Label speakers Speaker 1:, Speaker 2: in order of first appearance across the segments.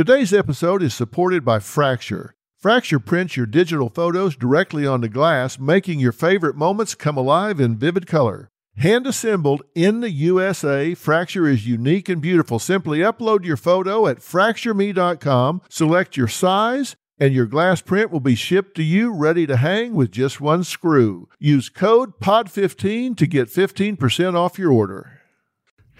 Speaker 1: Today's episode is supported by Fracture. Fracture prints your digital photos directly onto glass, making your favorite moments come alive in vivid color. Hand assembled in the USA, Fracture is unique and beautiful. Simply upload your photo at fractureme.com, select your size, and your glass print will be shipped to you ready to hang with just one screw. Use code POD15 to get 15% off your order.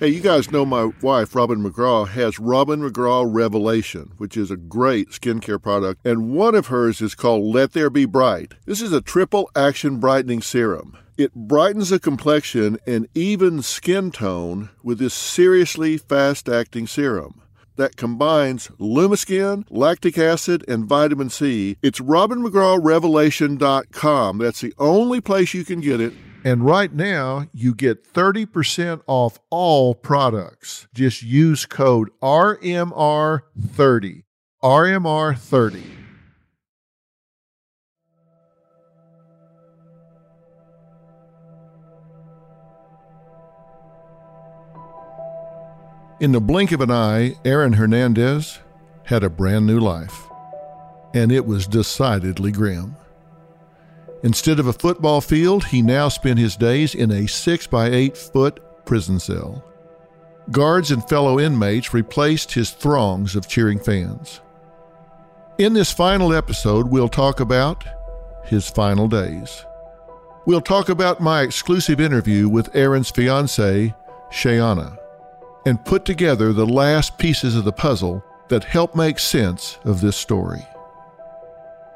Speaker 1: Hey, you guys know my wife, Robin McGraw, has Robin McGraw Revelation, which is a great skincare product, and one of hers is called Let There Be Bright. This is a triple action brightening serum. It brightens the complexion and even skin tone with this seriously fast acting serum that combines Lumiskin, lactic acid, and vitamin C. It's RobinMcGrawRevelation.com. That's the only place you can get it. And right now, you get 30% off all products. Just use code RMR30. RMR30. In the blink of an eye, Aaron Hernandez had a brand new life, and it was decidedly grim. Instead of a football field, he now spent his days in a 6 by 8 foot prison cell. Guards and fellow inmates replaced his throngs of cheering fans. In this final episode, we'll talk about his final days. We'll talk about my exclusive interview with Aaron's fiancee, Shayanna, and put together the last pieces of the puzzle that help make sense of this story.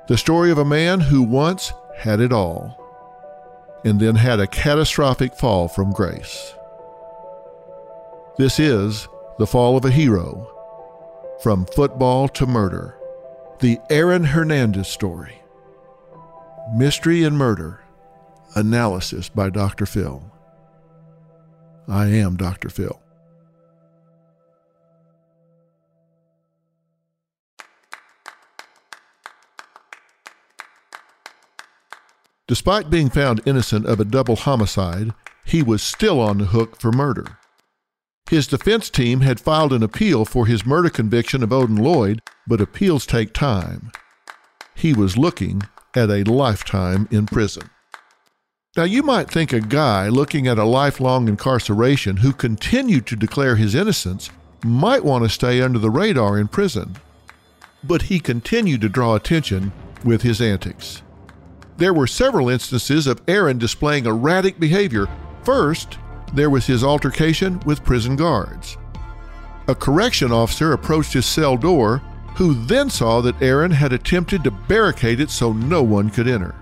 Speaker 1: The story of a man who once had it all, and then had a catastrophic fall from grace. This is The Fall of a Hero From Football to Murder, the Aaron Hernandez story. Mystery and Murder, analysis by Dr. Phil. I am Dr. Phil. Despite being found innocent of a double homicide, he was still on the hook for murder. His defense team had filed an appeal for his murder conviction of Odin Lloyd, but appeals take time. He was looking at a lifetime in prison. Now, you might think a guy looking at a lifelong incarceration who continued to declare his innocence might want to stay under the radar in prison. But he continued to draw attention with his antics. There were several instances of Aaron displaying erratic behavior. First, there was his altercation with prison guards. A correction officer approached his cell door, who then saw that Aaron had attempted to barricade it so no one could enter.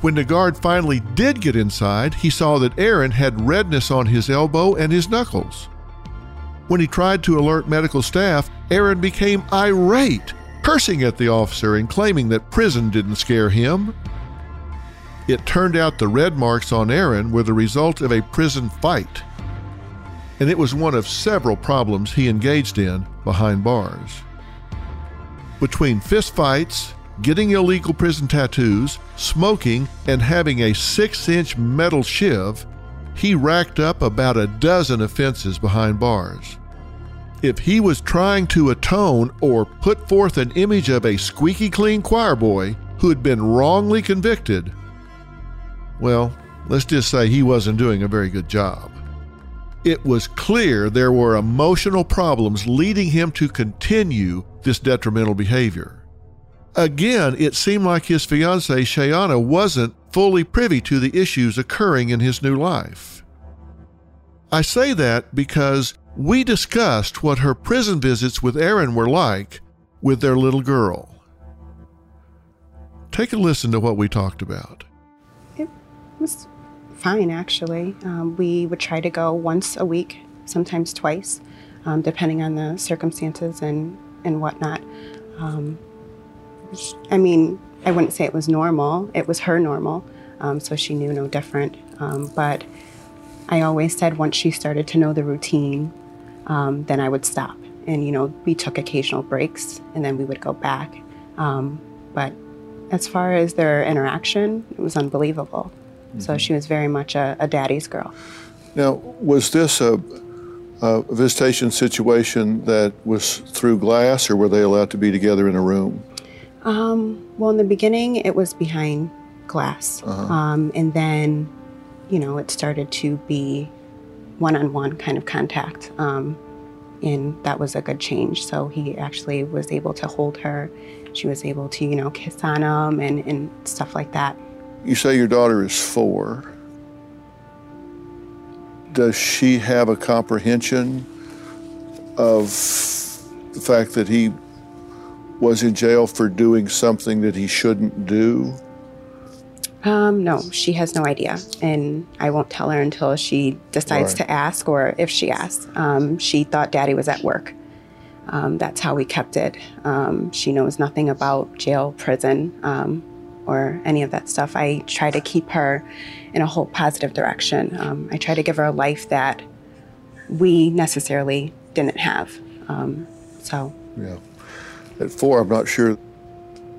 Speaker 1: When the guard finally did get inside, he saw that Aaron had redness on his elbow and his knuckles. When he tried to alert medical staff, Aaron became irate, cursing at the officer and claiming that prison didn't scare him. It turned out the red marks on Aaron were the result of a prison fight, and it was one of several problems he engaged in behind bars. Between fistfights, getting illegal prison tattoos, smoking, and having a six inch metal shiv, he racked up about a dozen offenses behind bars. If he was trying to atone or put forth an image of a squeaky clean choir boy who had been wrongly convicted, well, let's just say he wasn't doing a very good job. It was clear there were emotional problems leading him to continue this detrimental behavior. Again, it seemed like his fiancee Shayanna wasn't fully privy to the issues occurring in his new life. I say that because we discussed what her prison visits with Aaron were like with their little girl. Take a listen to what we talked about.
Speaker 2: It was fine, actually. Um, we would try to go once a week, sometimes twice, um, depending on the circumstances and, and whatnot. Um, I mean, I wouldn't say it was normal, it was her normal, um, so she knew no different. Um, but I always said once she started to know the routine, um, then I would stop. And, you know, we took occasional breaks and then we would go back. but as far as their interaction, it was unbelievable. Mm-hmm. So she was very much a, a, daddy's girl.
Speaker 1: Now, was this a a visitation situation that was through glass, or were they allowed to be together in a room?
Speaker 2: Um, well, in the beginning, it was behind glass.
Speaker 1: Uh-huh.
Speaker 2: Um, and then, you know, it started to be one on one kind of contact. Um, and that was a good change. So he actually was able to hold her. She was able to, you know, kiss on him and, and stuff like that.
Speaker 1: You say your daughter is four. Does she have a comprehension of the fact that he was in jail for doing something that he shouldn't do?
Speaker 2: Um, no, she has no idea, and I won't tell her until she decides
Speaker 1: Right.
Speaker 2: to ask, or if she asks. Um, she thought Daddy was at work. Um, that's how we kept it. Um, she knows nothing about jail, prison, um, or any of that stuff. I try to keep her in a whole positive direction. Um, I try to give her a life that we necessarily didn't have. Um, so,
Speaker 1: Yeah. At four, I'm not sure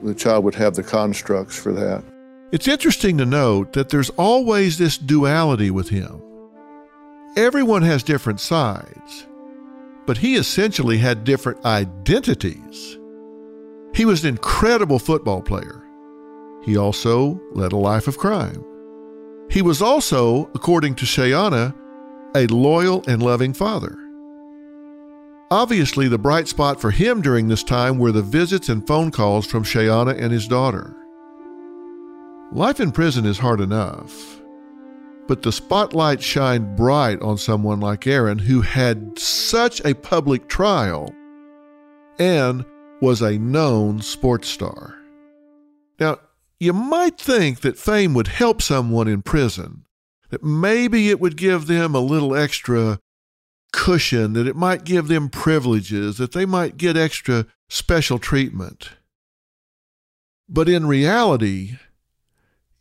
Speaker 1: the child would have the constructs for that. It's interesting to note that there's always this duality with him. Everyone has different sides, but he essentially had different identities. He was an incredible football player. He also led a life of crime. He was also, according to Shayanna, a loyal and loving father. Obviously, the bright spot for him during this time were the visits and phone calls from Shayanna and his daughter. Life in prison is hard enough, but the spotlight shined bright on someone like Aaron who had such a public trial and was a known sports star. Now, you might think that fame would help someone in prison, that maybe it would give them a little extra cushion, that it might give them privileges, that they might get extra special treatment. But in reality,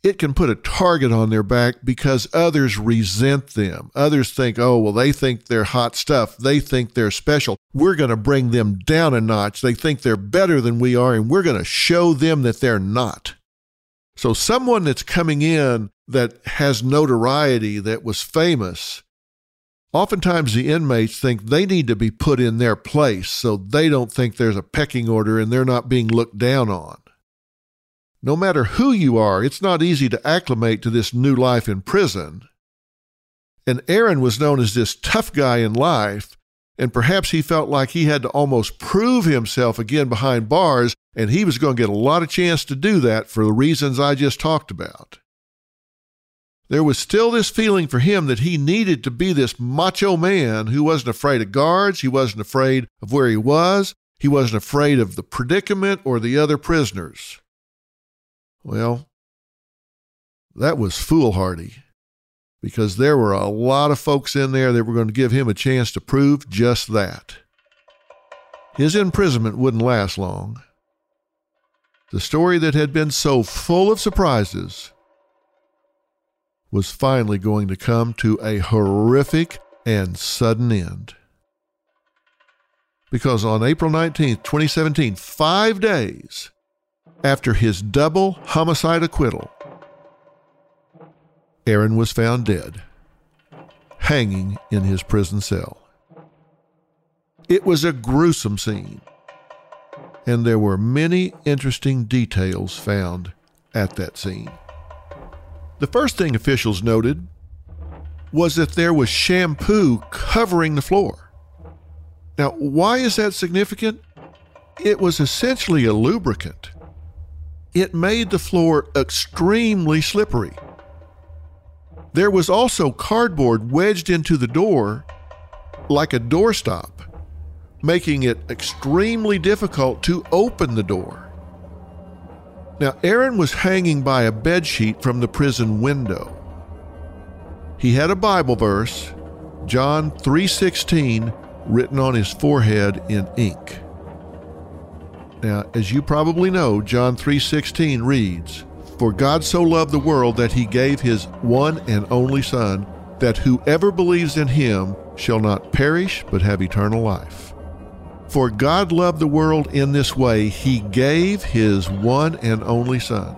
Speaker 1: it can put a target on their back because others resent them. Others think, oh, well, they think they're hot stuff. They think they're special. We're going to bring them down a notch. They think they're better than we are, and we're going to show them that they're not. So, someone that's coming in that has notoriety, that was famous, Oftentimes, the inmates think they need to be put in their place so they don't think there's a pecking order and they're not being looked down on. No matter who you are, it's not easy to acclimate to this new life in prison. And Aaron was known as this tough guy in life, and perhaps he felt like he had to almost prove himself again behind bars, and he was going to get a lot of chance to do that for the reasons I just talked about. There was still this feeling for him that he needed to be this macho man who wasn't afraid of guards, he wasn't afraid of where he was, he wasn't afraid of the predicament or the other prisoners. Well, that was foolhardy because there were a lot of folks in there that were going to give him a chance to prove just that. His imprisonment wouldn't last long. The story that had been so full of surprises was finally going to come to a horrific and sudden end. Because on April 19th, 2017, five days after his double homicide acquittal, Aaron was found dead, hanging in his prison cell. It was a gruesome scene, and there were many interesting details found at that scene. The first thing officials noted was that there was shampoo covering the floor. Now, why is that significant? It was essentially a lubricant. It made the floor extremely slippery. There was also cardboard wedged into the door like a doorstop, making it extremely difficult to open the door. Now, Aaron was hanging by a bedsheet from the prison window. He had a Bible verse, John 3:16, written on his forehead in ink. Now, as you probably know, John 3:16 reads, "For God so loved the world that he gave his one and only son, that whoever believes in him shall not perish but have eternal life." For God loved the world in this way, he gave his one and only Son,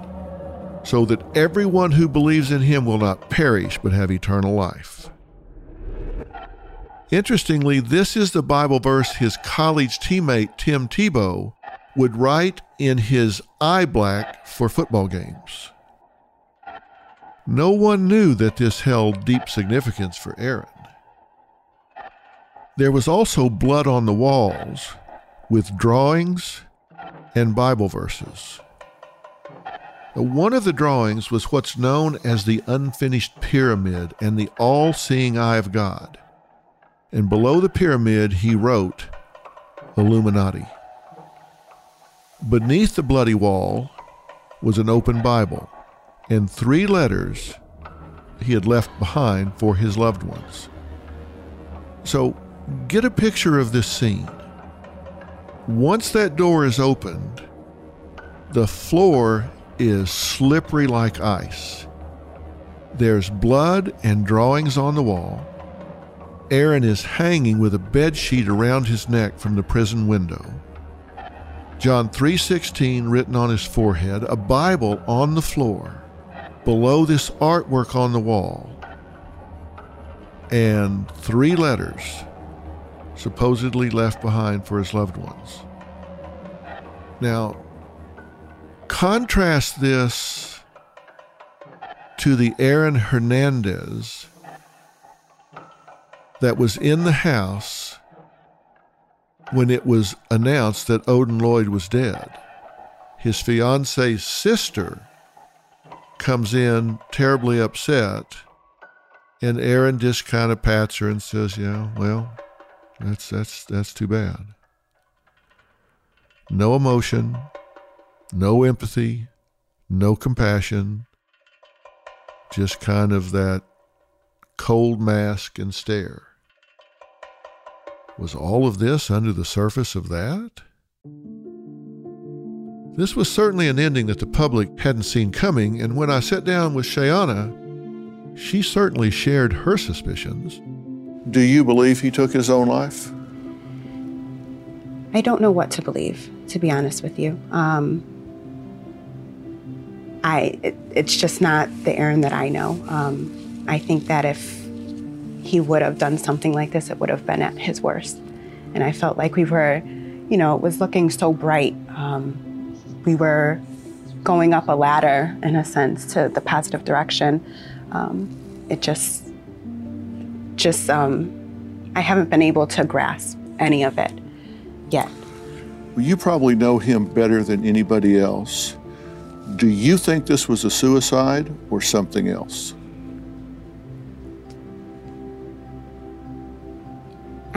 Speaker 1: so that everyone who believes in him will not perish but have eternal life. Interestingly, this is the Bible verse his college teammate Tim Tebow would write in his eye black for football games. No one knew that this held deep significance for Aaron. There was also blood on the walls with drawings and Bible verses. One of the drawings was what's known as the unfinished pyramid and the all seeing eye of God. And below the pyramid, he wrote Illuminati. Beneath the bloody wall was an open Bible and three letters he had left behind for his loved ones. So get a picture of this scene. Once that door is opened, the floor is slippery like ice. There's blood and drawings on the wall. Aaron is hanging with a bed sheet around his neck from the prison window. John 3:16 written on his forehead, a Bible on the floor, below this artwork on the wall, and three letters supposedly left behind for his loved ones. Now, contrast this to the Aaron Hernandez that was in the house when it was announced that Odin Lloyd was dead. His fiancee's sister comes in terribly upset, and Aaron just kind of pats her and says, "Yeah, well, that's that's that's too bad." No emotion, no empathy, no compassion, just kind of that cold mask and stare. Was all of this under the surface of that? This was certainly an ending that the public hadn't seen coming, and when I sat down with Shayanna, she certainly shared her suspicions. Do you believe he took his own life?
Speaker 2: I don't know what to believe, to be honest with you. Um, I it, it's just not the Aaron that I know. Um, I think that if he would have done something like this, it would have been at his worst. And I felt like we were, you know, it was looking so bright. Um, we were going up a ladder in a sense to the positive direction. Um, it just, just, um, I haven't been able to grasp any of it yet.
Speaker 1: Well, you probably know him better than anybody else. Do you think this was a suicide or something else?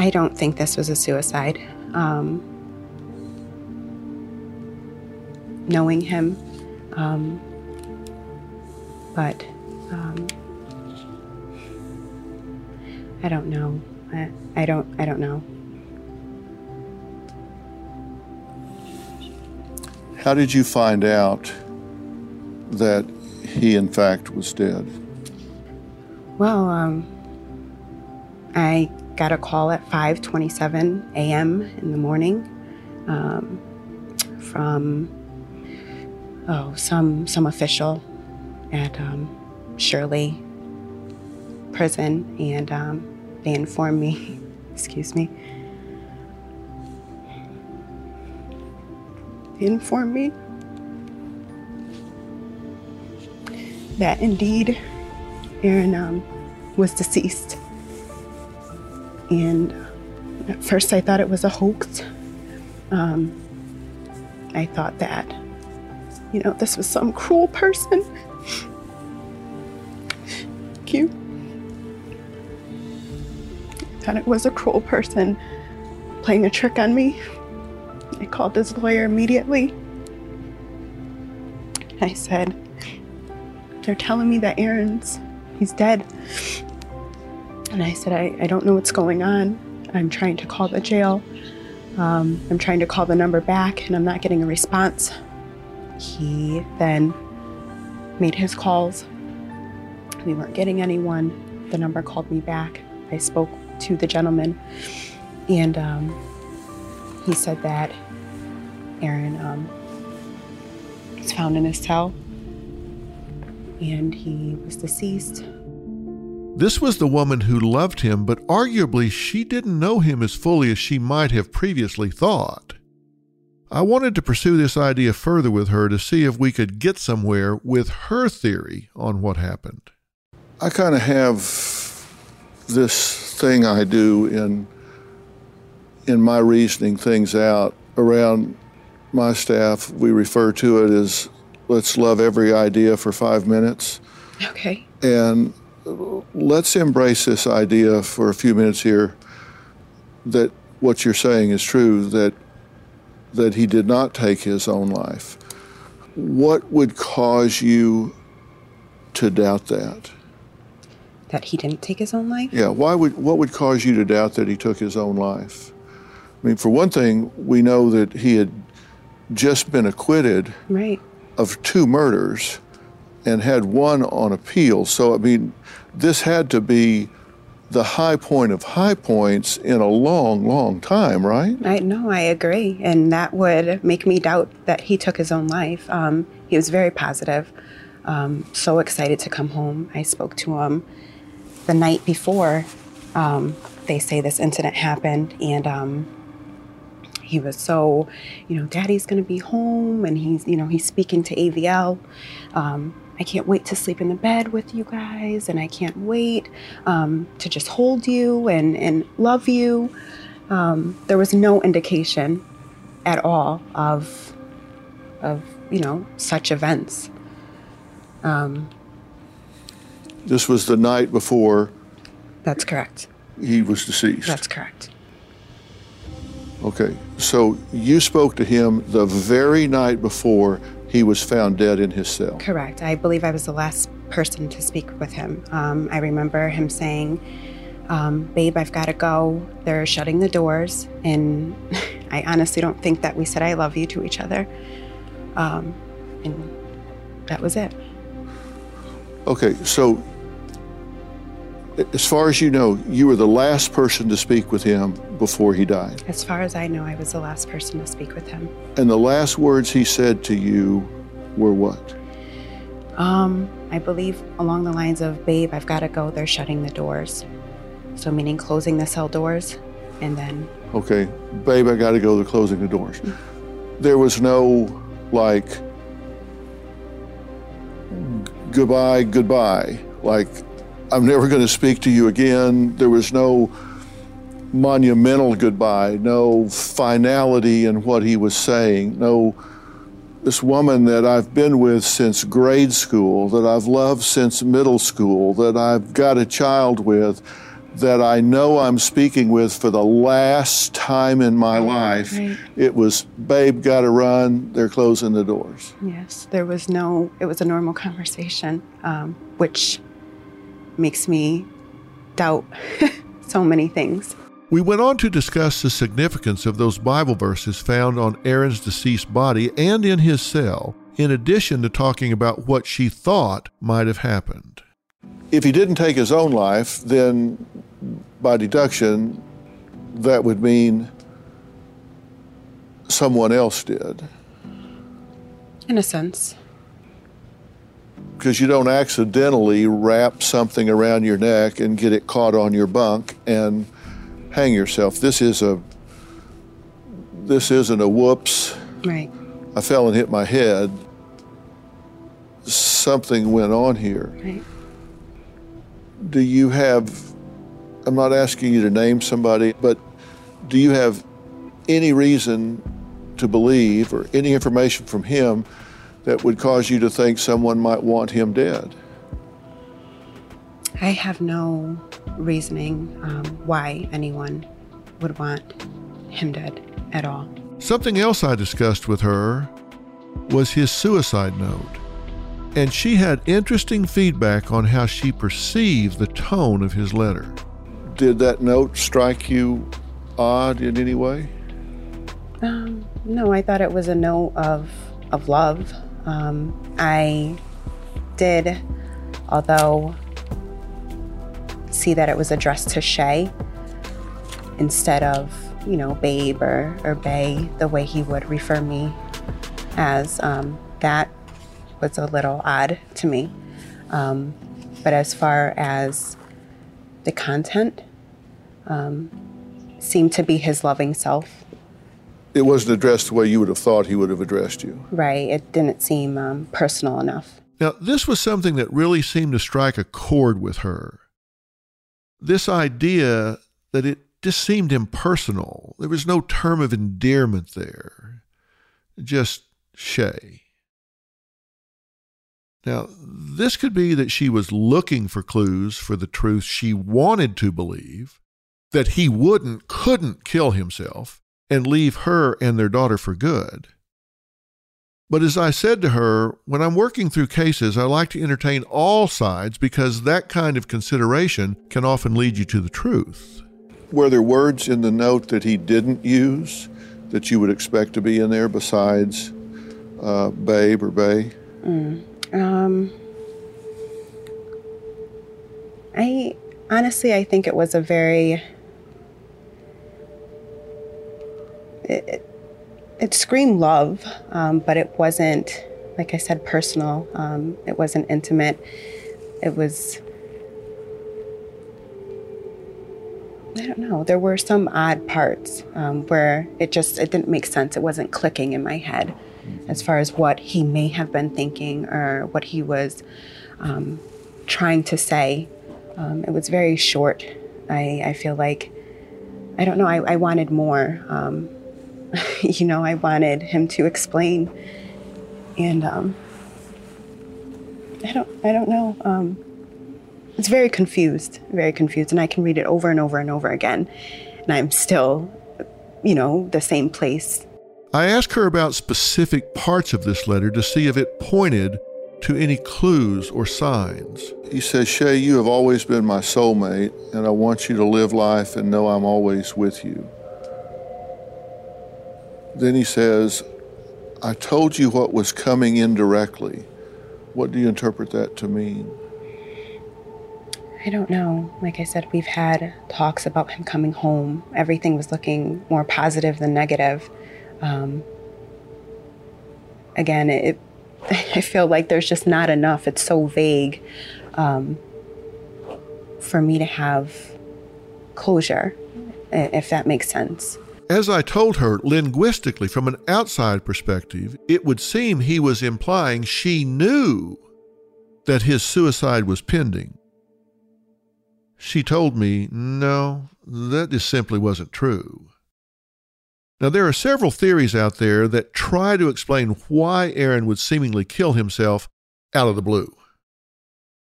Speaker 2: I don't think this was a suicide. Um, knowing him, um, but um, I don't know. I, I don't. I don't know.
Speaker 1: How did you find out that he, in fact, was dead?
Speaker 2: Well, um, I got a call at 5:27 a.m. in the morning um, from oh some some official at um, Shirley Prison, and um, they informed me. excuse me. They informed me that indeed Aaron um, was deceased. And at first, I thought it was a hoax. Um, I thought that, you know, this was some cruel person. I thought it was a cruel person playing a trick on me. I called his lawyer immediately. I said, They're telling me that Aaron's, he's dead. And I said, I, I don't know what's going on. I'm trying to call the jail. Um, I'm trying to call the number back and I'm not getting a response. He then made his calls. We weren't getting anyone. The number called me back. I spoke to the gentleman and um, he said that Aaron um, was found in his cell and he was deceased
Speaker 3: This was the woman who loved him, but arguably she didn't know him as fully as she might have previously thought. I wanted to pursue this idea further with her to see if we could get somewhere with her theory on what happened.
Speaker 1: I kind of have this thing I do in in my reasoning things out around my staff. We refer to it as let's love every idea for five minutes.
Speaker 2: Okay.
Speaker 1: And let's embrace this idea for a few minutes here that what you're saying is true that that he did not take his own life. What would cause you to doubt that?
Speaker 2: That he didn't take his own life?
Speaker 1: Yeah, why would what would cause you to doubt that he took his own life? I mean, for one thing, we know that he had just been acquitted
Speaker 2: Right.
Speaker 1: of two murders and had one on appeal. So, I mean, this had to be the high point of high points in a long, long time, right?
Speaker 2: I no, I agree, and that would make me doubt that he took his own life. Um, he was very positive, um, so excited to come home. I spoke to him the night before. Um, they say this incident happened, and um, he was so, you know, Daddy's gonna be home, and he's, you know, he's speaking to Avielle. I can't wait to sleep in the bed with you guys, and I can't wait um, to just hold you and, and love you. Um, there was no indication at all of, of you know, such events. Um,
Speaker 1: This was the night before
Speaker 2: that's correct.
Speaker 1: he was deceased.
Speaker 2: That's correct.
Speaker 1: Okay, so you spoke to him the very night before he was found dead in his cell.
Speaker 2: Correct. I believe I was the last person to speak with him. Um, I remember him saying, um, Babe, I've got to go. They're shutting the doors. And I honestly don't think that we said I love you to each other. Um, and that was it.
Speaker 1: Okay, so as far as you know, you were the last person to speak with him before he died.
Speaker 2: As far as I know, I was the last person to speak with him.
Speaker 1: And the last words he said to you were what?
Speaker 2: Um, I believe along the lines of, Babe, I've got to go. They're shutting the doors. So, meaning closing the cell doors and then
Speaker 1: Okay, babe, I got to go. They're closing the doors. There was no like goodbye, goodbye. Like I'm never going to speak to you again. There was no monumental goodbye, no finality in what he was saying, no this woman that I've been with since grade school, that I've loved since middle school, that I've got a child with, that I know I'm speaking with for the last time in my life.
Speaker 2: Right.
Speaker 1: It was, babe, gotta run, they're closing the doors.
Speaker 2: Yes, there was no, it was a normal conversation, um, which makes me doubt so many things.
Speaker 3: We went on to discuss the significance of those Bible verses found on Aaron's deceased body and in his cell, in addition to talking about what she thought might have happened.
Speaker 1: If he didn't take his own life, then by deduction, that would mean someone else did.
Speaker 2: In a sense,
Speaker 1: because you don't accidentally wrap something around your neck and get it caught on your bunk and hang yourself. This is a this isn't a whoops.
Speaker 2: right?
Speaker 1: I fell and hit my head. Something went on here.
Speaker 2: Right.
Speaker 1: Do you have I'm not asking you to name somebody, but do you have any reason to believe or any information from him that would cause you to think someone might want him dead?
Speaker 2: I have no reasoning um, why anyone would want him dead at all.
Speaker 3: Something else I discussed with her was his suicide note. And she had interesting feedback on how she perceived the tone of his letter.
Speaker 1: Did that note strike you odd in any way?
Speaker 2: Um, no, I thought it was a note of of love. Um, I did, although, see that it was addressed to Shay instead of you know Babe or or Bay, the way he would refer me as. Um, that was a little odd to me. Um, but as far as the content um, seemed to be his loving self.
Speaker 4: It wasn't addressed the way you would have thought he would have addressed you.
Speaker 2: Right. It didn't seem um, personal enough.
Speaker 1: Now, this was something that really seemed to strike a chord with her. This idea that it just seemed impersonal. There was no term of endearment there, just Shay. Now, this could be that she was looking for clues for the truth she wanted to believe, that he wouldn't, couldn't kill himself and leave her and their daughter for good. But as I said to her, when I'm working through cases, I like to entertain all sides because that kind of consideration can often lead you to the truth.
Speaker 4: Were there words in the note that he didn't use that you would expect to be in there besides uh, babe or bay?
Speaker 2: Mm. Um, I honestly, I think it was a very. It, it, screamed love, um, but it wasn't, like I said, personal. Um, it wasn't intimate. It was I don't know. There were some odd parts um, where it just it didn't make sense. It wasn't clicking in my head as far as what he may have been thinking or what he was um, trying to say. Um, it was very short. I, I feel like I don't know. I, I wanted more. Um, you know, I wanted him to explain, and um, I don't. I don't know. Um, it's very confused, very confused, and I can read it over and over and over again, and I'm still, you know, the same place.
Speaker 1: I asked her about specific parts of this letter to see if it pointed to any clues or signs.
Speaker 4: He says, Shay, you have always been my soulmate, and I want you to live life and know I'm always with you. Then he says, I told you what was coming indirectly. What do you interpret that to mean?
Speaker 2: I don't know. Like I said, we've had talks about him coming home. Everything was looking more positive than negative. Um, again, it, I feel like there's just not enough. It's so vague um, for me to have closure, if that makes sense.
Speaker 1: As I told her, linguistically, from an outside perspective, it would seem he was implying she knew that his suicide was pending. She told me, no, that just simply wasn't true. Now, there are several theories out there that try to explain why Aaron would seemingly kill himself out of the blue.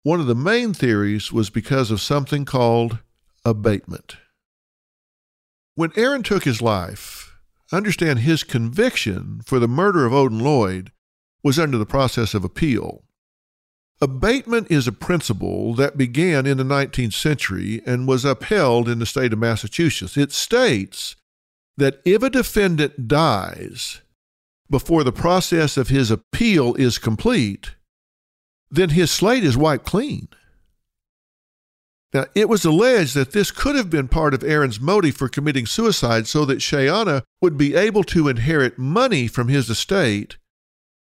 Speaker 1: One of the main theories was because of something called abatement. When Aaron took his life, understand his conviction for the murder of Odin Lloyd was under the process of appeal. Abatement is a principle that began in the 19th century and was upheld in the state of Massachusetts. It states that if a defendant dies before the process of his appeal is complete, then his slate is wiped clean. Now, it was alleged that this could have been part of Aaron's motive for committing suicide so that Shayanna would be able to inherit money from his estate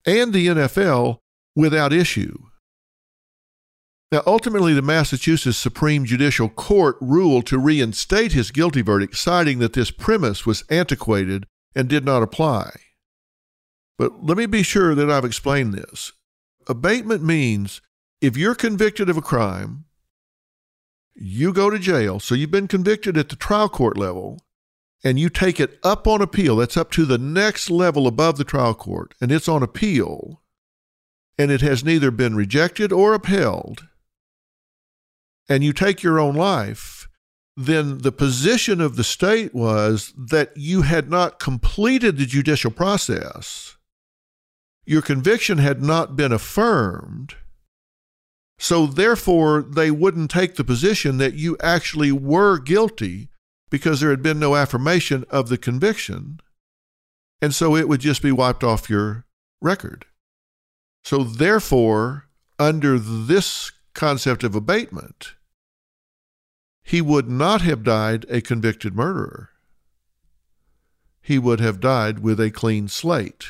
Speaker 1: and the NFL without issue. Now, ultimately, the Massachusetts Supreme Judicial Court ruled to reinstate his guilty verdict, citing that this premise was antiquated and did not apply. But let me be sure that I've explained this. Abatement means if you're convicted of a crime, you go to jail, so you've been convicted at the trial court level, and you take it up on appeal, that's up to the next level above the trial court, and it's on appeal, and it has neither been rejected or upheld and you take your own life, then the position of the state was that you had not completed the judicial process. Your conviction had not been affirmed. So, therefore, they wouldn't take the position that you actually were guilty because there had been no affirmation of the conviction. And so it would just be wiped off your record. So, therefore, under this concept of abatement, he would not have died a convicted murderer. He would have died with a clean slate.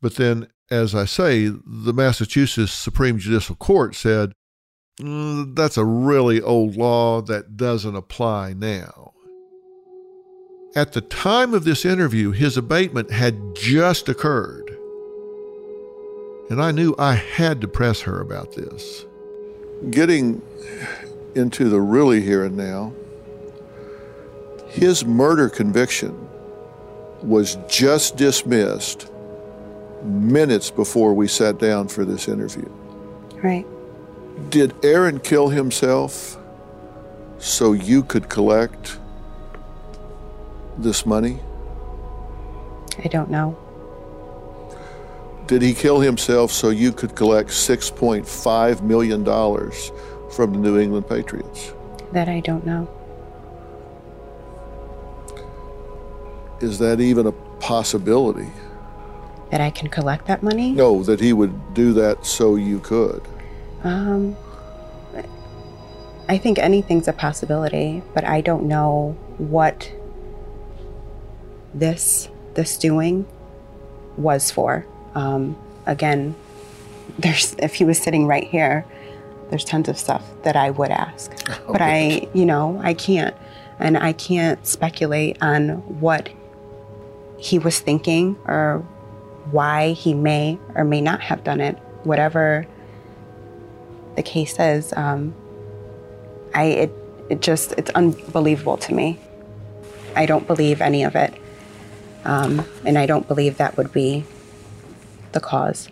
Speaker 1: But then, as I say, the Massachusetts Supreme Judicial Court said mm, that's a really old law that doesn't apply now. At the time of this interview, his abatement had just occurred. And I knew I had to press her about this.
Speaker 4: Getting into the really here and now, his murder conviction was just dismissed minutes before we sat down for this interview.
Speaker 2: Right.
Speaker 4: Did Aaron kill himself so you could collect this money?
Speaker 2: I don't know.
Speaker 4: Did he kill himself so you could collect $6.5 million from the New England Patriots?
Speaker 2: That I don't know.
Speaker 4: Is that even a possibility?
Speaker 2: That I can collect that money?
Speaker 4: No, that he would do that so you could.
Speaker 2: Um, I think anything's a possibility, but I don't know what this this doing was for. Um, again, there's if he was sitting right here, there's tons of stuff that I would ask, but I, you know, I can't, and I can't speculate on what he was thinking or why he may or may not have done it. Whatever the case is, um, I it it just it's unbelievable to me. I don't believe any of it, um, and I don't believe that would be the cause.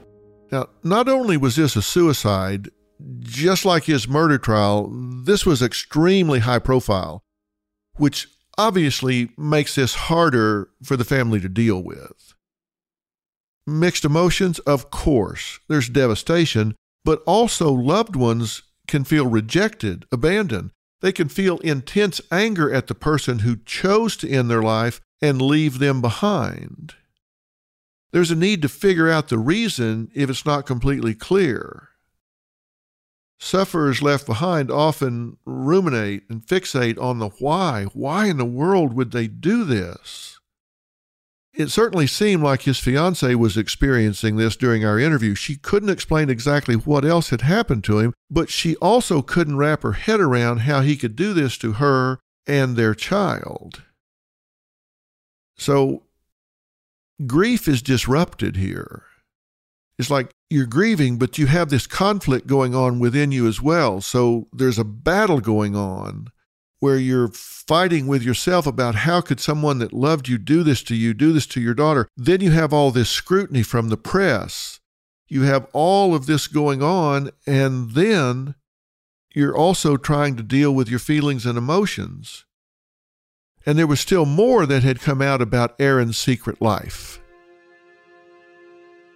Speaker 1: Now, not only was this a suicide, just like his murder trial, this was extremely high profile, which obviously makes this harder for the family to deal with. Mixed emotions, of course, there's devastation, but also loved ones can feel rejected, abandoned. They can feel intense anger at the person who chose to end their life and leave them behind. There's a need to figure out the reason if it's not completely clear. Sufferers left behind often ruminate and fixate on the why. Why in the world would they do this? It certainly seemed like his fiancee was experiencing this during our interview. She couldn't explain exactly what else had happened to him, but she also couldn't wrap her head around how he could do this to her and their child. So, grief is disrupted here. It's like you're grieving, but you have this conflict going on within you as well. So there's a battle going on where you're fighting with yourself about how could someone that loved you do this to you, do this to your daughter. Then you have all this scrutiny from the press. You have all of this going on, and then you're also trying to deal with your feelings and emotions. And there was still more that had come out about Aaron's secret life.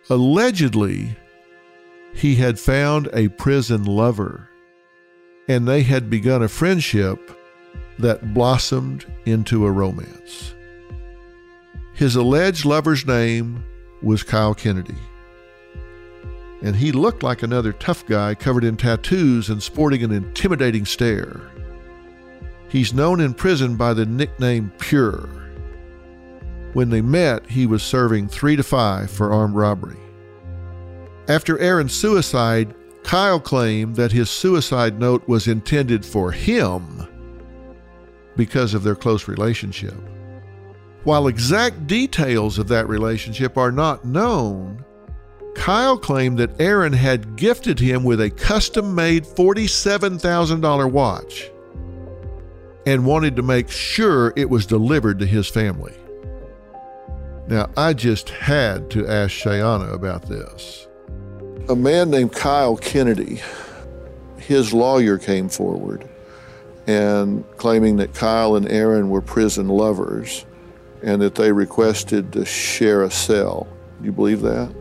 Speaker 1: Allegedly, he had found a prison lover, and they had begun a friendship that blossomed into a romance. His alleged lover's name was Kyle Kennedy, and he looked like another tough guy covered in tattoos and sporting an intimidating stare. He's known in prison by the nickname Pure. When they met, he was serving three to five for armed robbery. After Aaron's suicide, Kyle claimed that his suicide note was intended for him because of their close relationship. While exact details of that relationship are not known, Kyle claimed that Aaron had gifted him with a custom made $47,000 watch and wanted to make sure it was delivered to his family. Now, I just had to ask Shayanna about this.
Speaker 4: A man named Kyle Kennedy, his lawyer came forward and claiming that Kyle and Aaron were prison lovers and that they requested to share a cell. Do you believe that?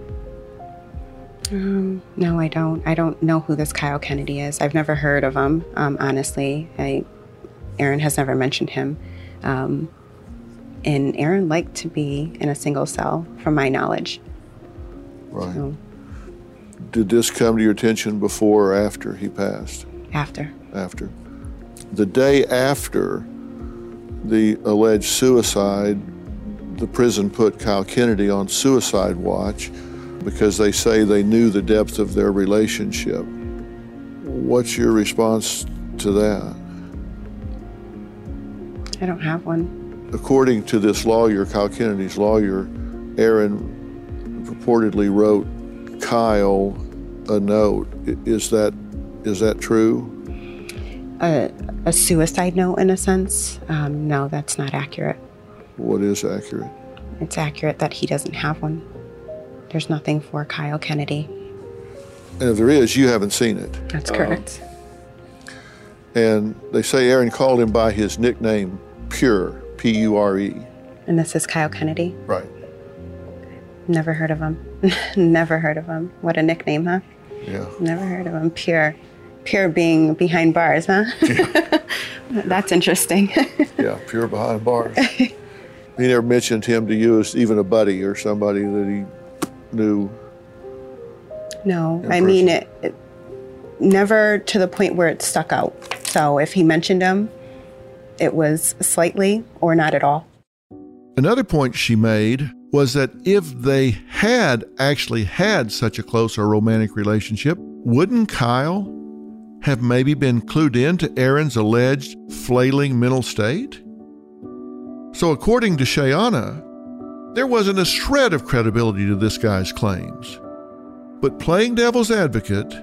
Speaker 2: Um, no, I don't. I don't know who this Kyle Kennedy is. I've never heard of him. Um, honestly, I, Aaron has never mentioned him. Um, and Aaron liked to be in a single cell, from my knowledge.
Speaker 4: Right. So, Did this come to your attention before or after he passed?
Speaker 2: After.
Speaker 4: After. The day after the alleged suicide, the prison put Kyle Kennedy on suicide watch because they say they knew the depth of their relationship. What's your response to that?
Speaker 2: I don't have one.
Speaker 4: According to this lawyer, Kyle Kennedy's lawyer, Aaron purportedly wrote Kyle a note. Is that is that true?
Speaker 2: A, a suicide note, in a sense. Um, no, that's not accurate.
Speaker 4: What is accurate?
Speaker 2: It's accurate that he doesn't have one. There's nothing for Kyle Kennedy.
Speaker 4: And if there is, you haven't seen it.
Speaker 2: That's correct.
Speaker 4: And they say Aaron called him by his nickname, Pure, P U R E.
Speaker 2: and this is Kyle Kennedy.
Speaker 4: Right.
Speaker 2: Never heard of him. Never heard of him. What a nickname, huh?
Speaker 4: Yeah.
Speaker 2: Never heard of him. Pure. Pure being behind bars, huh? That's interesting.
Speaker 4: Yeah, pure behind bars. he never mentioned him to you as even a buddy or somebody that he knew.
Speaker 2: no,
Speaker 4: In
Speaker 2: I mean it, it. Never to the point where it stuck out. So if he mentioned him, it was slightly or not at all.
Speaker 1: Another point she made was that if they had actually had such a close or romantic relationship, wouldn't Kyle have maybe been clued in to Aaron's alleged flailing mental state? So, according to Shayanna, there wasn't a shred of credibility to this guy's claims. But playing devil's advocate,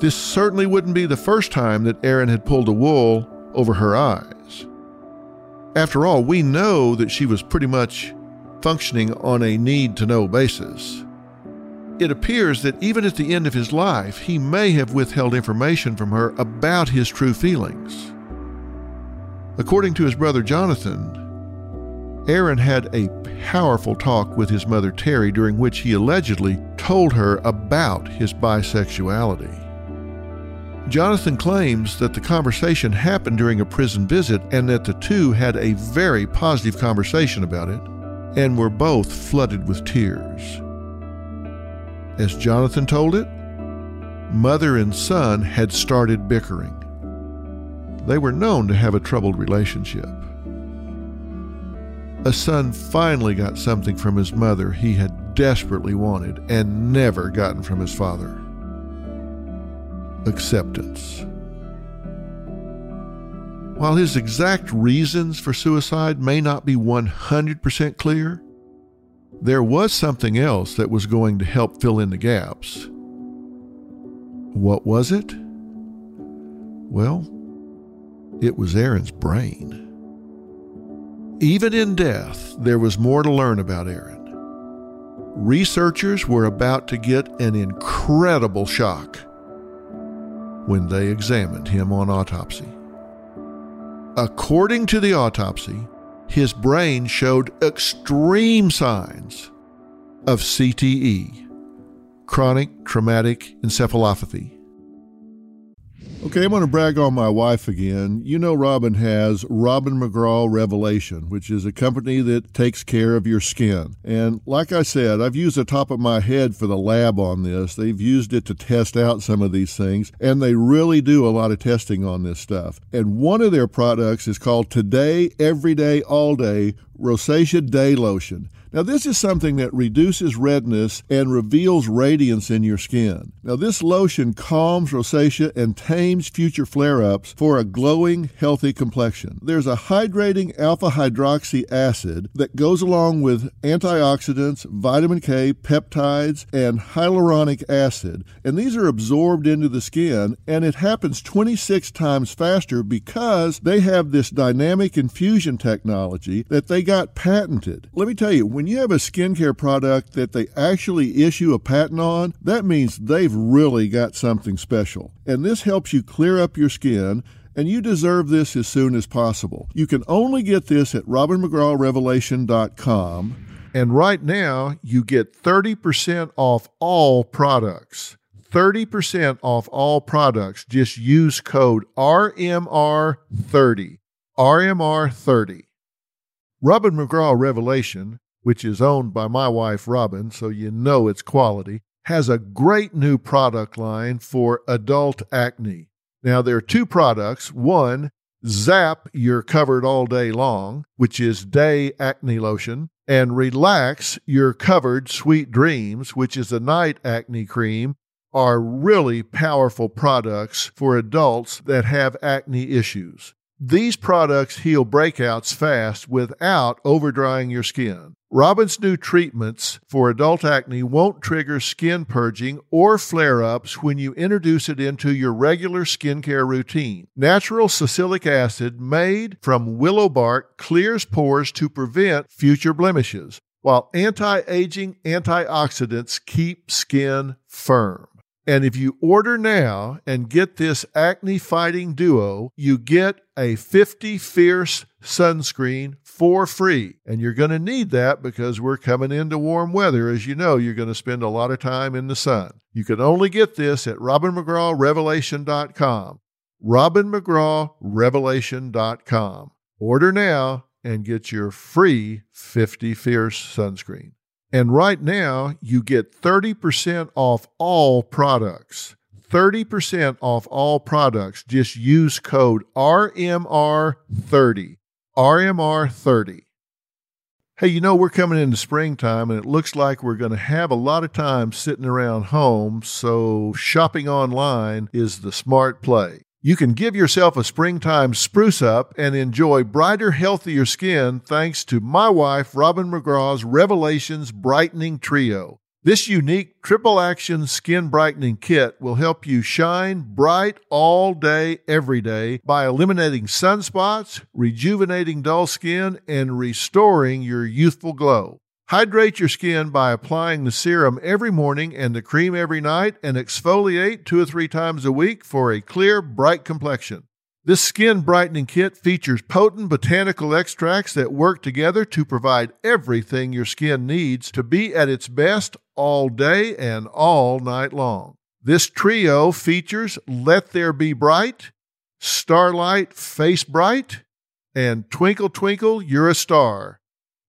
Speaker 1: this certainly wouldn't be the first time that Aaron had pulled a wool over her eyes. After all, we know that she was pretty much functioning on a need to know basis. It appears that even at the end of his life, he may have withheld information from her about his true feelings. According to his brother Jonathan, Aaron had a powerful talk with his mother Terri during which he allegedly told her about his bisexuality. Jonathan claims that the conversation happened during a prison visit and that the two had a very positive conversation about it and were both flooded with tears. As Jonathan told it, mother and son had started bickering. They were known to have a troubled relationship. A son finally got something from his mother he had desperately wanted and never gotten from his father acceptance. While his exact reasons for suicide may not be 100% clear, there was something else that was going to help fill in the gaps. What was it? Well, it was Aaron's brain. Even in death, there was more to learn about Aaron. Researchers were about to get an incredible shock when they examined him on autopsy. According to the autopsy, his brain showed extreme signs of CTE, chronic traumatic encephalopathy. Okay, I'm going to brag on my wife again. You know, Robin has Robin McGraw Revelation, which is a company that takes care of your skin. And like I said, I've used the top of my head for the lab on this. They've used it to test out some of these things, and they really do a lot of testing on this stuff. And one of their products is called Today, Every Day, All Day Rosacea Day Lotion. Now, this is something that reduces redness and reveals radiance in your skin. Now, this lotion calms rosacea and tames future flare ups for a glowing, healthy complexion. There's a hydrating alpha hydroxy acid that goes along with antioxidants, vitamin K, peptides, and hyaluronic acid, and these are absorbed into the skin, and it happens 26 times faster because they have this dynamic infusion technology that they got patented. Let me tell you, when you have a skincare product that they actually issue a patent on, that means they've really got something special. And this helps you clear up your skin and you deserve this as soon as possible. You can only get this at robinmcgrawrevelation.com. And right now, you get 30% off all products. 30% off all products. Just use code RMR30. RMR30. Robin McGraw Revelation, which is owned by my wife Robin, so you know it's quality, has a great new product line for adult acne. Now, there are two products. One, Zap You're Covered All Day Long, which is day acne lotion, and Relax You're Covered Sweet Dreams, which is a night acne cream are really powerful products for adults that have acne issues. These products heal breakouts fast without overdrying your skin. Robin's new treatments for adult acne won't trigger skin purging or flare ups when you introduce it into your regular skincare routine. Natural salicylic acid made from willow bark clears pores to prevent future blemishes, while anti aging antioxidants keep skin firm. And if you order now and get this acne fighting duo, you get a 50 Fierce sunscreen for free. And you're going to need that because we're coming into warm weather. As you know, you're going to spend a lot of time in the sun. You can only get this at robinmcgrawrevelation.com. robinmcgrawrevelation.com. Order now and get your free 50 Fierce sunscreen. And right now, you get 30% off all products. 30% off all products. Just use code RMR30. RMR30. Hey, you know, we're coming into springtime and it looks like we're going to have a lot of time sitting around home, so shopping online is the smart play. You can give yourself a springtime spruce up and enjoy brighter, healthier skin thanks to my wife, Robin McGraw's Revelations Brightening Trio. This unique triple action skin brightening kit will help you shine bright all day, every day by eliminating sunspots, rejuvenating dull skin, and restoring your youthful glow. Hydrate your skin by applying the serum every morning and the cream every night, and exfoliate two or three times a week for a clear, bright complexion. This skin brightening kit features potent botanical extracts that work together to provide everything your skin needs to be at its best all day and all night long. This trio features Let There Be Bright, Starlight Face Bright, and Twinkle Twinkle You're a Star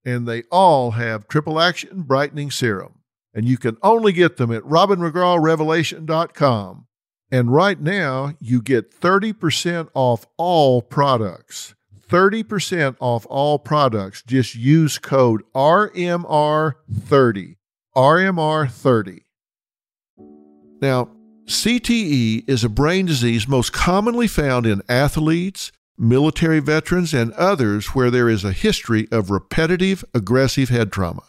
Speaker 1: and they all have triple action brightening serum. And you can only get them at robinmcgrawrevelation.com. And right now, you get 30% off all products. 30% off all products. Just use code RMR30. RMR30. Now, CTE is a brain disease most commonly found in athletes, military veterans, and others where there is a history of repetitive aggressive head trauma.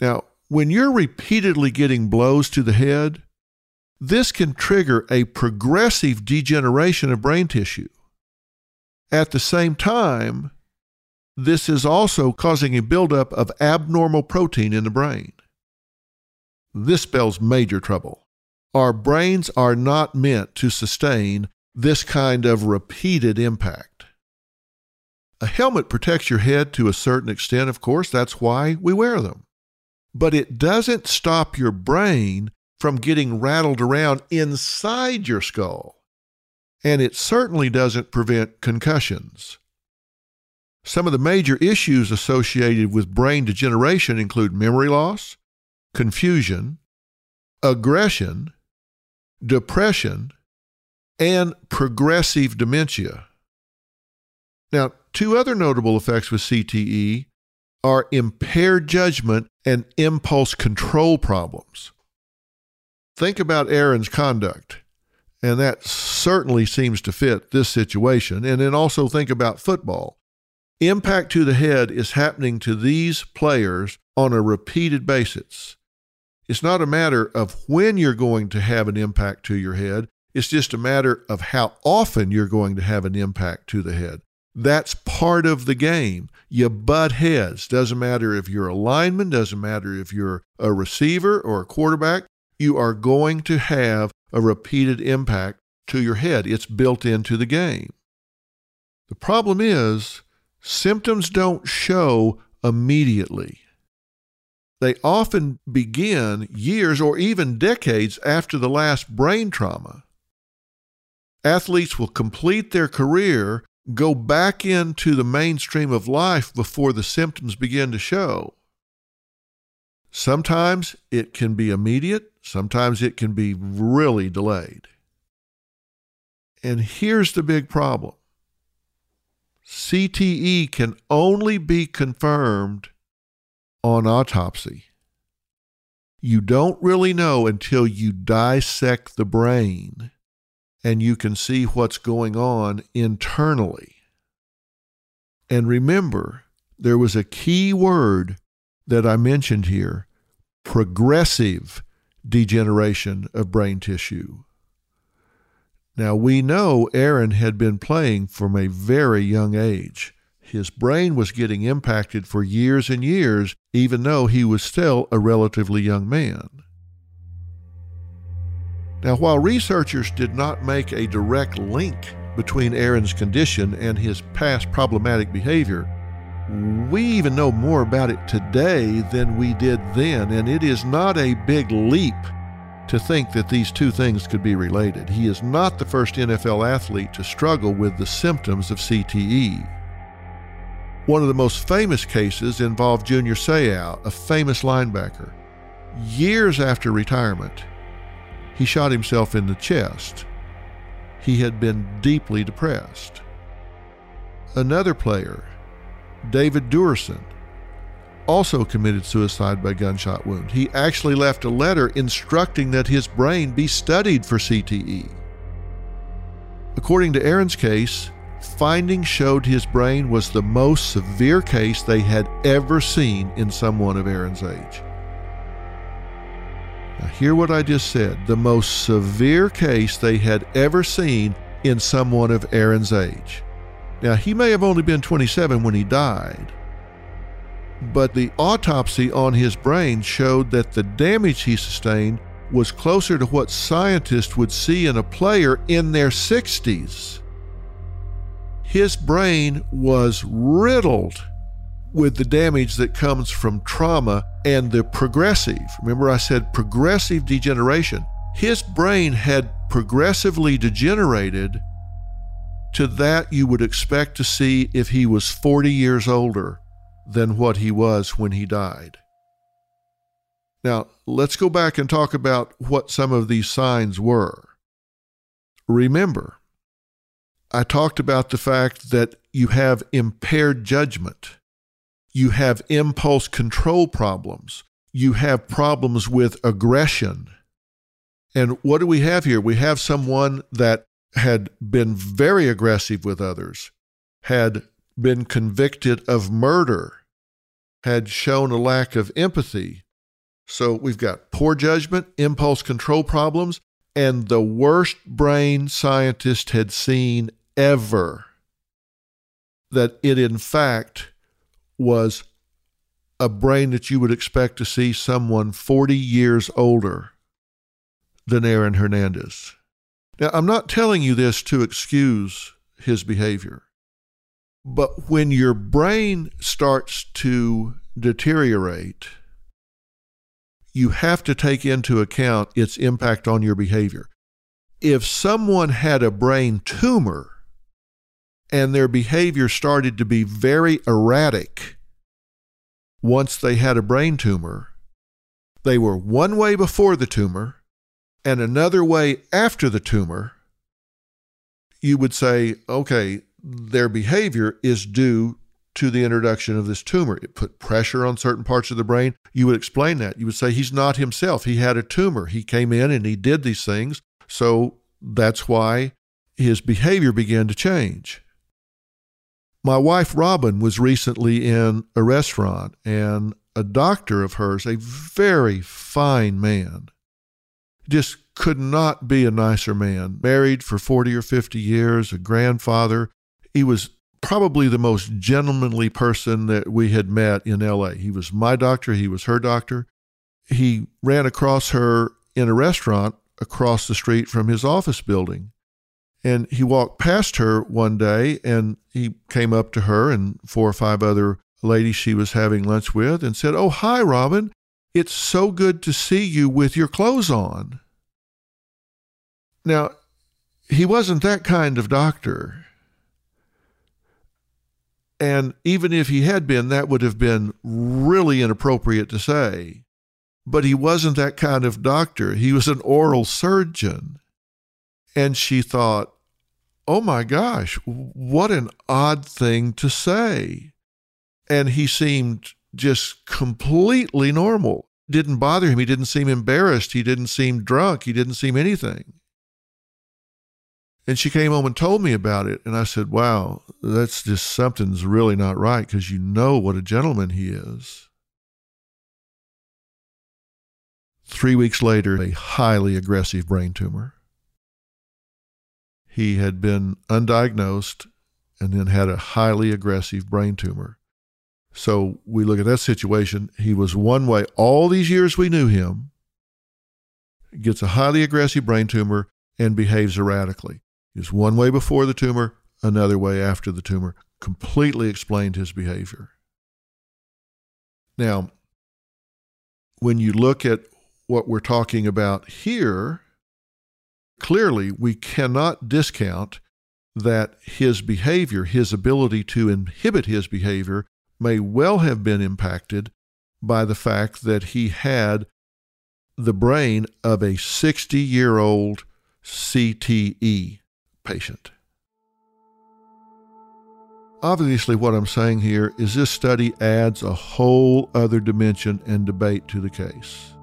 Speaker 1: Now, when you're repeatedly getting blows to the head, this can trigger a progressive degeneration of brain tissue. At the same time, this is also causing a buildup of abnormal protein in the brain. This spells major trouble. Our brains are not meant to sustain this kind of repeated impact. A helmet protects your head to a certain extent, of course, that's why we wear them. But it doesn't stop your brain from getting rattled around inside your skull. And it certainly doesn't prevent concussions. Some of the major issues associated with brain degeneration include memory loss, confusion, aggression, depression, and progressive dementia. Now, two other notable effects with CTE are impaired judgment and impulse control problems. Think about Aaron's conduct, and that certainly seems to fit this situation. And then also think about football. Impact to the head is happening to these players on a repeated basis. It's not a matter of when you're going to have an impact to your head, it's just a matter of how often you're going to have an impact to the head. That's part of the game. You butt heads. Doesn't matter if you're a lineman, doesn't matter if you're a receiver or a quarterback. You are going to have a repeated impact to your head. It's built into the game. The problem is, symptoms don't show immediately. They often begin years or even decades after the last brain trauma athletes will complete their career, go back into the mainstream of life before the symptoms begin to show. Sometimes it can be immediate, sometimes it can be really delayed. And here's the big problem CTE can only be confirmed on autopsy. You don't really know until you dissect the brain and you can see what's going on internally. And remember, there was a key word that I mentioned here progressive degeneration of brain tissue. Now, we know Aaron had been playing from a very young age. His brain was getting impacted for years and years, even though he was still a relatively young man. Now, while researchers did not make a direct link between Aaron's condition and his past problematic behavior, we even know more about it today than we did then, and it is not a big leap to think that these two things could be related. He is not the first NFL athlete to struggle with the symptoms of CTE. One of the most famous cases involved Junior Seau, a famous linebacker. Years after retirement, he shot himself in the chest. He had been deeply depressed. Another player, David Duerson, also committed suicide by gunshot wound. He actually left a letter instructing that his brain be studied for CTE. According to Aaron's case, findings showed his brain was the most severe case they had ever seen in someone of Aaron's age. Now, hear what I just said the most severe case they had ever seen in someone of Aaron's age. Now, he may have only been 27 when he died, but the autopsy on his brain showed that the damage he sustained was closer to what scientists would see in a player in their 60s. His brain was riddled with the damage that comes from trauma and the progressive. Remember, I said progressive degeneration. His brain had progressively degenerated to that you would expect to see if he was 40 years older than what he was when he died. Now, let's go back and talk about what some of these signs were. Remember, I talked about the fact that you have impaired judgment, you have impulse control problems, you have problems with aggression. And what do we have here? We have someone that had been very aggressive with others, had been convicted of murder, had shown a lack of empathy. So we've got poor judgment, impulse control problems, and the worst brain scientist had seen ever. That it, in fact, was a brain that you would expect to see someone 40 years older than Aaron Hernandez. Now, I'm not telling you this to excuse his behavior, but when your brain starts to deteriorate, you have to take into account its impact on your behavior. If someone had a brain tumor and their behavior started to be very erratic once they had a brain tumor, they were one way before the tumor and another way after the tumor, you would say, okay, their behavior is due to the introduction of this tumor. It put pressure on certain parts of the brain. You would explain that. You would say he's not himself. He had a tumor. He came in and he did these things. So that's why his behavior began to change. My wife, Robin, was recently in a restaurant, and a doctor of hers, a very fine man, just could not be a nicer man. Married for 40 or 50 years, a grandfather. He was probably the most gentlemanly person that we had met in LA. He was my doctor, he was her doctor. He ran across her in a restaurant across the street from his office building. And he walked past her one day and he came up to her and four or five other ladies she was having lunch with and said, Oh, hi, Robin. It's so good to see you with your clothes on. Now, he wasn't that kind of doctor. And even if he had been, that would have been really inappropriate to say. But he wasn't that kind of doctor. He was an oral surgeon. And she thought, oh my gosh, what an odd thing to say. And he seemed just completely normal. didn't bother him. He didn't seem embarrassed. He didn't seem drunk. He didn't seem anything. And she came home and told me about it. And I said, wow, that's just something's really not right because you know what a gentleman he is. Three weeks later, a highly aggressive brain tumor. He had been undiagnosed and then had a highly aggressive brain tumor. So we look at that situation. He was one way all these years we knew him, gets a highly aggressive brain tumor, and behaves erratically. He was one way before the tumor, another way after the tumor. Completely explained his behavior. Now, when you look at what we're talking about here, clearly we cannot discount that his behavior, his ability to inhibit his behavior, may well have been impacted by the fact that he had the brain of a 60 year old CTE patient. Obviously, what I'm saying here is this study adds a whole other dimension and debate to the case.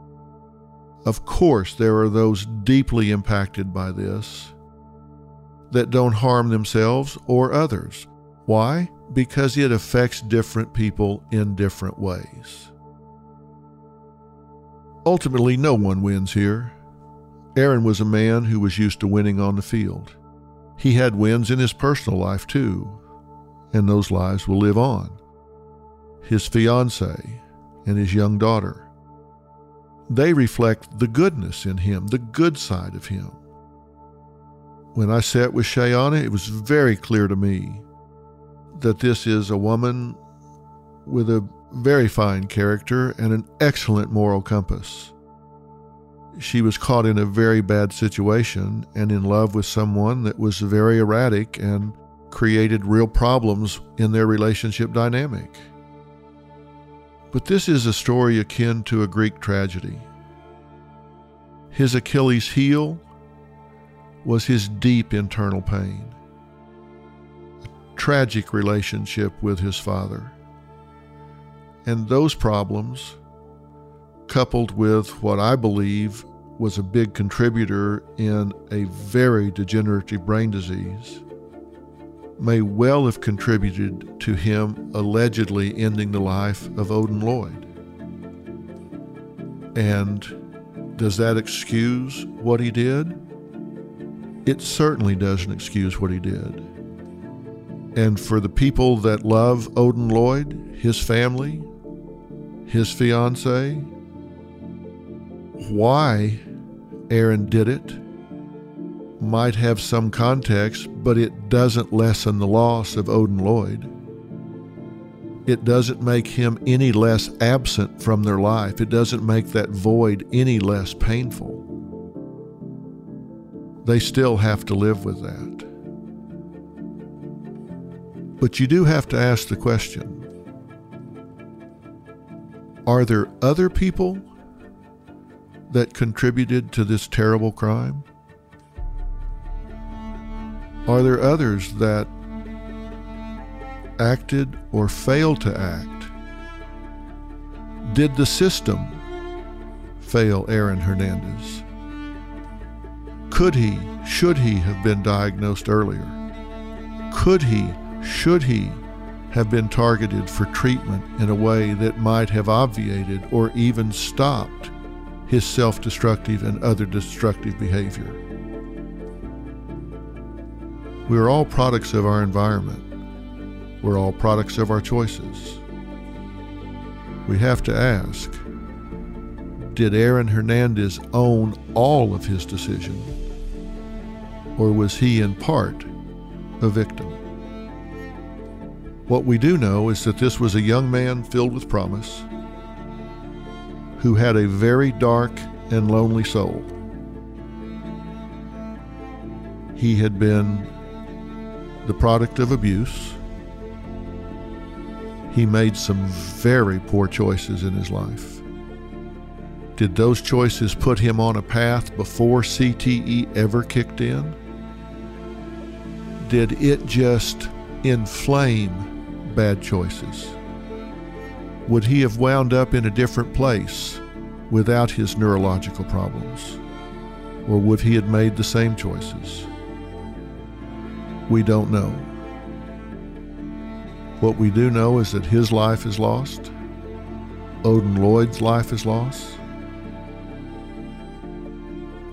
Speaker 1: Of course, there are those deeply impacted by this that don't harm themselves or others. Why? Because it affects different people in different ways. Ultimately, no one wins here. Aaron was a man who was used to winning on the field. He had wins in his personal life too, and those lives will live on. His fiancee and his young daughter. They reflect the goodness in him, the good side of him. When I sat with Shayanna, it was very clear to me that this is a woman with a very fine character and an excellent moral compass. She was caught in a very bad situation and in love with someone that was very erratic and created real problems in their relationship dynamic. But this is a story akin to a Greek tragedy. His Achilles heel was his deep internal pain, a tragic relationship with his father. And those problems, coupled with what I believe was a big contributor in a very degenerative brain disease, may well have contributed to him allegedly ending the life of Odin Lloyd. And does that excuse what he did? It certainly doesn't excuse what he did. And for the people that love Odin Lloyd, his family, his fiance, why Aaron did it might have some context, but it doesn't lessen the loss of Odin Lloyd. It doesn't make him any less absent from their life. It doesn't make that void any less painful. They still have to live with that. But you do have to ask the question are there other people that contributed to this terrible crime? Are there others that acted or failed to act? Did the system fail Aaron Hernandez? Could he, should he have been diagnosed earlier? Could he, should he have been targeted for treatment in a way that might have obviated or even stopped his self destructive and other destructive behavior? We are all products of our environment. We're all products of our choices. We have to ask Did Aaron Hernandez own all of his decision? or was he in part a victim? What we do know is that this was a young man filled with promise who had a very dark and lonely soul. He had been the product of abuse. He made some very poor choices in his life. Did those choices put him on a path before CTE ever kicked in? did it just inflame bad choices? Would he have wound up in a different place without his neurological problems? Or would he have made the same choices? We don't know. What we do know is that his life is lost, Odin Lloyd's life is lost,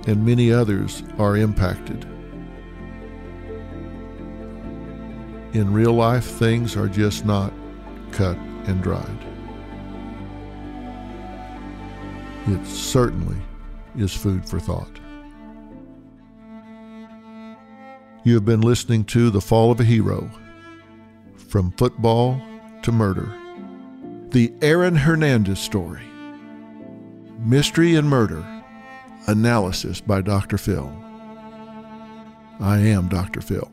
Speaker 1: and many others are impacted. In real life, things are just not cut and dried. It certainly is food for thought. You have been listening to The Fall of a Hero From Football to Murder. The Aaron Hernandez story. Mystery and Murder. Analysis by Dr. Phil. I am Dr. Phil.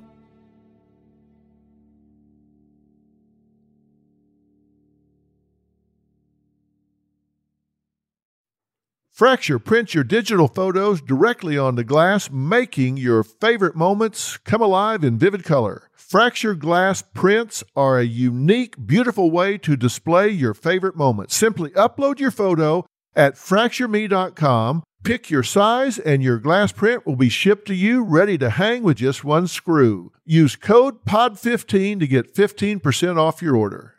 Speaker 1: Fracture prints your digital photos directly onto glass, making your favorite moments come alive in vivid color. Fracture glass prints are a unique, beautiful way to display your favorite moments. Simply upload your photo at fractureme.com, pick your size, and your glass print will be shipped to you ready to hang with just one screw. Use code POD15 to get 15% off your order.